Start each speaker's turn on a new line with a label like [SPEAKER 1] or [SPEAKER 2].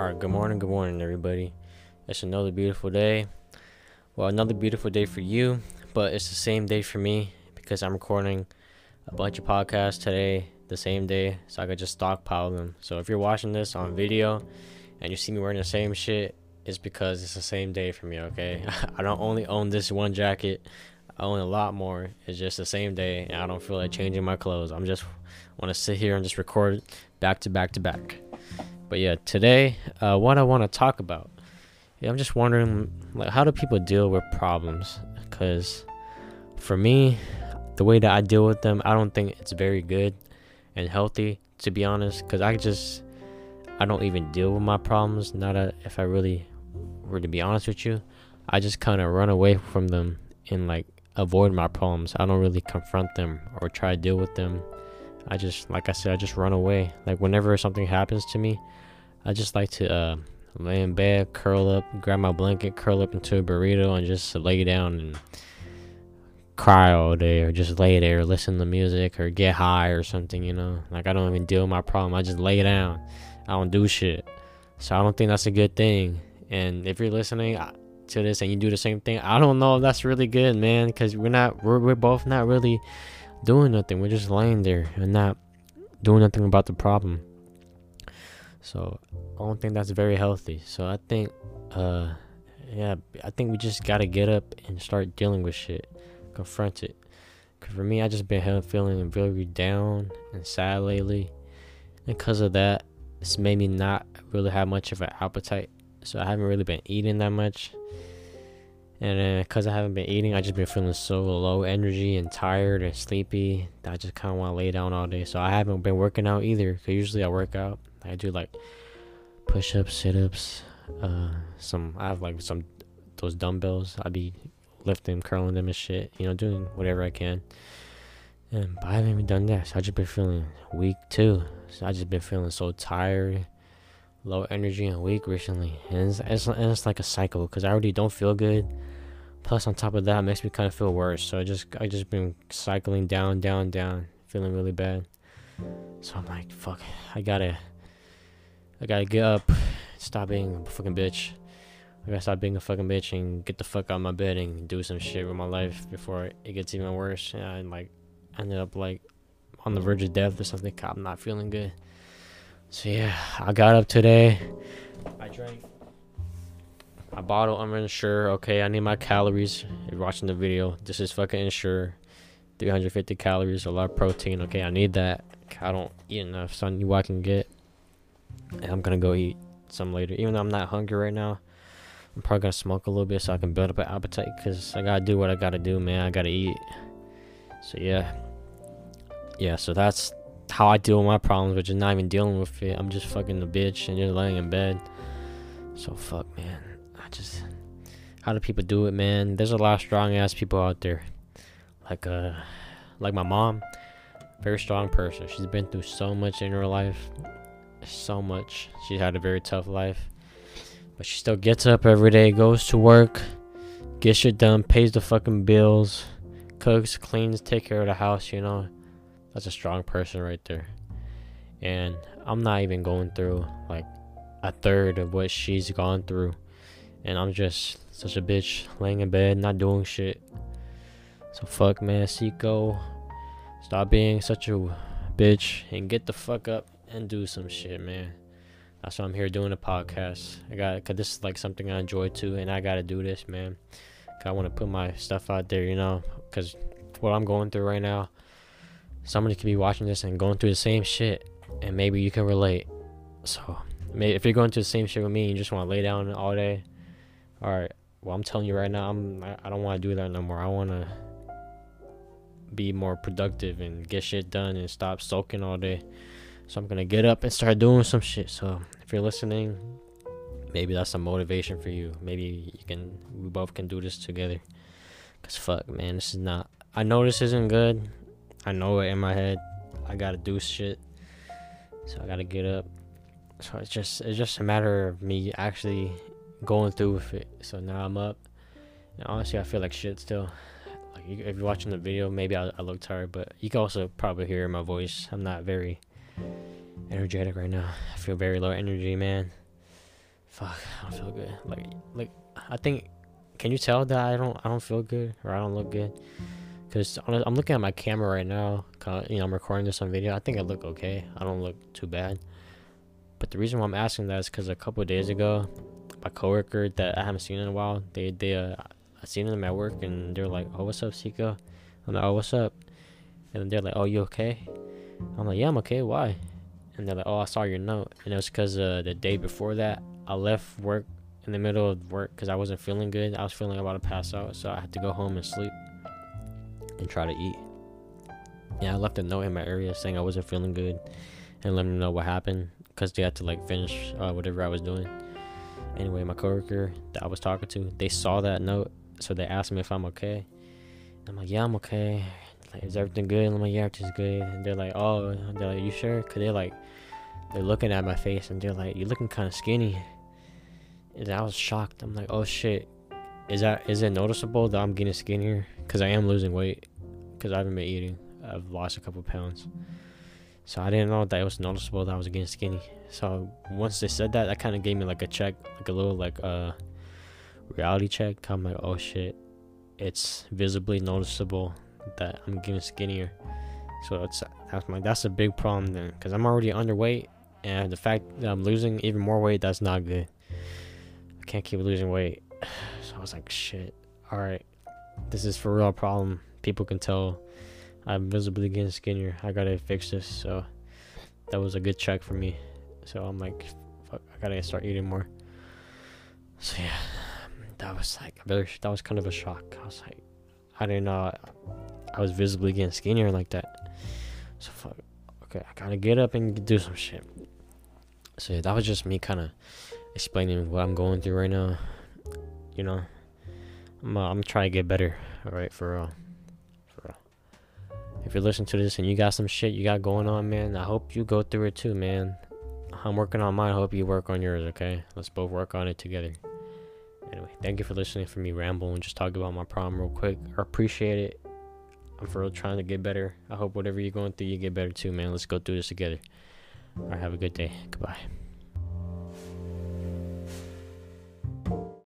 [SPEAKER 1] All right, good morning, good morning, everybody. It's another beautiful day. Well, another beautiful day for you, but it's the same day for me because I'm recording a bunch of podcasts today, the same day, so I could just stockpile them. So if you're watching this on video and you see me wearing the same shit, it's because it's the same day for me, okay? I don't only own this one jacket, I own a lot more. It's just the same day, and I don't feel like changing my clothes. I'm just want to sit here and just record back to back to back. But yeah, today, uh, what I want to talk about, yeah, I'm just wondering, like, how do people deal with problems? Because for me, the way that I deal with them, I don't think it's very good and healthy, to be honest. Because I just, I don't even deal with my problems. Not a, if I really were to be honest with you, I just kind of run away from them and like avoid my problems. I don't really confront them or try to deal with them. I just, like I said, I just run away. Like whenever something happens to me, I just like to uh, lay in bed, curl up, grab my blanket, curl up into a burrito, and just lay down and cry all day, or just lay there, listen to music, or get high or something. You know, like I don't even deal with my problem. I just lay down. I don't do shit. So I don't think that's a good thing. And if you're listening to this and you do the same thing, I don't know if that's really good, man, because we're not, we're, we're both not really doing nothing. We're just laying there and not doing nothing about the problem. So I don't think that's very healthy. So I think, uh, yeah, I think we just gotta get up and start dealing with shit, confront it. Cause for me, I just been feeling very down and sad lately, and because of that, it's made me not really have much of an appetite. So I haven't really been eating that much. And because I haven't been eating, I just been feeling so low energy and tired and sleepy that I just kind of want to lay down all day. So I haven't been working out either. Cause usually I work out. I do like push ups, sit ups, uh, some. I have like some those dumbbells. I be lifting, curling them and shit. You know, doing whatever I can. And but I haven't even done that. So I just been feeling weak too. So I just been feeling so tired, low energy and weak recently. And it's, it's, and it's like a cycle because I already don't feel good. Plus, on top of that, makes me kind of feel worse. So I just I just been cycling down, down, down, feeling really bad. So I'm like, fuck, I gotta I gotta get up, stop being a fucking bitch. I gotta stop being a fucking bitch and get the fuck out of my bed and do some shit with my life before it gets even worse. And I like ended up like on the verge of death or something. I'm not feeling good. So yeah, I got up today. I drank a bottle of Ensure. Okay, I need my calories. If you're watching the video, this is fucking Ensure. 350 calories, a lot of protein. Okay, I need that. I don't eat enough, so I need what I can get. And I'm gonna go eat some later. Even though I'm not hungry right now, I'm probably gonna smoke a little bit so I can build up an appetite. Cause I gotta do what I gotta do, man. I gotta eat. So yeah, yeah. So that's how I deal with my problems, which is not even dealing with it. I'm just fucking a bitch and just laying in bed. So fuck, man. I just how do people do it, man? There's a lot of strong ass people out there, like uh, like my mom. Very strong person. She's been through so much in her life so much. She had a very tough life. But she still gets up every day, goes to work, gets shit done, pays the fucking bills, cooks, cleans, take care of the house, you know. That's a strong person right there. And I'm not even going through like a third of what she's gone through. And I'm just such a bitch laying in bed, not doing shit. So fuck man, Seiko. Stop being such a bitch and get the fuck up and do some shit, man. That's why I'm here doing a podcast. I got, cause this is like something I enjoy too, and I gotta do this, man. I want to put my stuff out there, you know. Cause what I'm going through right now, somebody could be watching this and going through the same shit, and maybe you can relate. So, if you're going through the same shit with me, and you just want to lay down all day. All right. Well, I'm telling you right now, I'm I don't want to do that no more. I want to be more productive and get shit done and stop soaking all day. So I'm gonna get up and start doing some shit. So if you're listening, maybe that's some motivation for you. Maybe you can we both can do this together. Cause fuck man, this is not I know this isn't good. I know it in my head. I gotta do shit. So I gotta get up. So it's just it's just a matter of me actually going through with it. So now I'm up. And honestly I feel like shit still. Like if you're watching the video, maybe I, I look tired, but you can also probably hear my voice. I'm not very energetic right now. I feel very low energy, man. fuck, I don't feel good. Like, like I think, can you tell that I don't, I don't feel good or I don't look good? Cause I'm looking at my camera right now. You know, I'm recording this on video. I think I look okay. I don't look too bad. But the reason why I'm asking that is because a couple days ago, my coworker that I haven't seen in a while, they they uh, I seen them at work and they're like, "Oh, what's up, Sika?" I'm like, "Oh, what's up?" And they're like, "Oh, you okay?" I'm like, "Yeah, I'm okay. Why?" And they're like, "Oh, I saw your note." And it was because uh, the day before that, I left work in the middle of work because I wasn't feeling good. I was feeling about to pass out, so I had to go home and sleep and try to eat. Yeah, I left a note in my area saying I wasn't feeling good and let them know what happened because they had to like finish uh, whatever I was doing. Anyway, my coworker that I was talking to, they saw that note, so they asked me if I'm okay. I'm like, yeah, I'm okay. Like, is everything good? I'm like, yeah, everything's good. And they're like, oh, they're like, you sure? Cause they're like, they're looking at my face and they're like, you're looking kind of skinny. And I was shocked. I'm like, oh shit, is that is it noticeable that I'm getting skinnier? Cause I am losing weight. Cause I haven't been eating. I've lost a couple pounds. So I didn't know that it was noticeable that I was getting skinny. So once they said that, that kind of gave me like a check, like a little like uh reality check. I'm like, oh shit, it's visibly noticeable that I'm getting skinnier. So it's that's my that's a big problem then, because I'm already underweight, and the fact that I'm losing even more weight, that's not good. I can't keep losing weight. So I was like, shit. All right, this is for real problem. People can tell I'm visibly getting skinnier. I gotta fix this. So that was a good check for me. So I'm like, fuck, I gotta start eating more. So yeah, that was like a very, that was kind of a shock. I was like, I didn't know I was visibly getting skinnier like that. So fuck, okay, I gotta get up and do some shit. So yeah, that was just me kind of explaining what I'm going through right now. You know, I'm uh, I'm trying to get better. All right, for real if you're listening to this and you got some shit you got going on, man, I hope you go through it too, man. I'm working on mine. I hope you work on yours, okay? Let's both work on it together. Anyway, thank you for listening for me ramble and just talk about my problem real quick. I appreciate it. I'm for real trying to get better. I hope whatever you're going through, you get better too, man. Let's go through this together. All right, have a good day. Goodbye.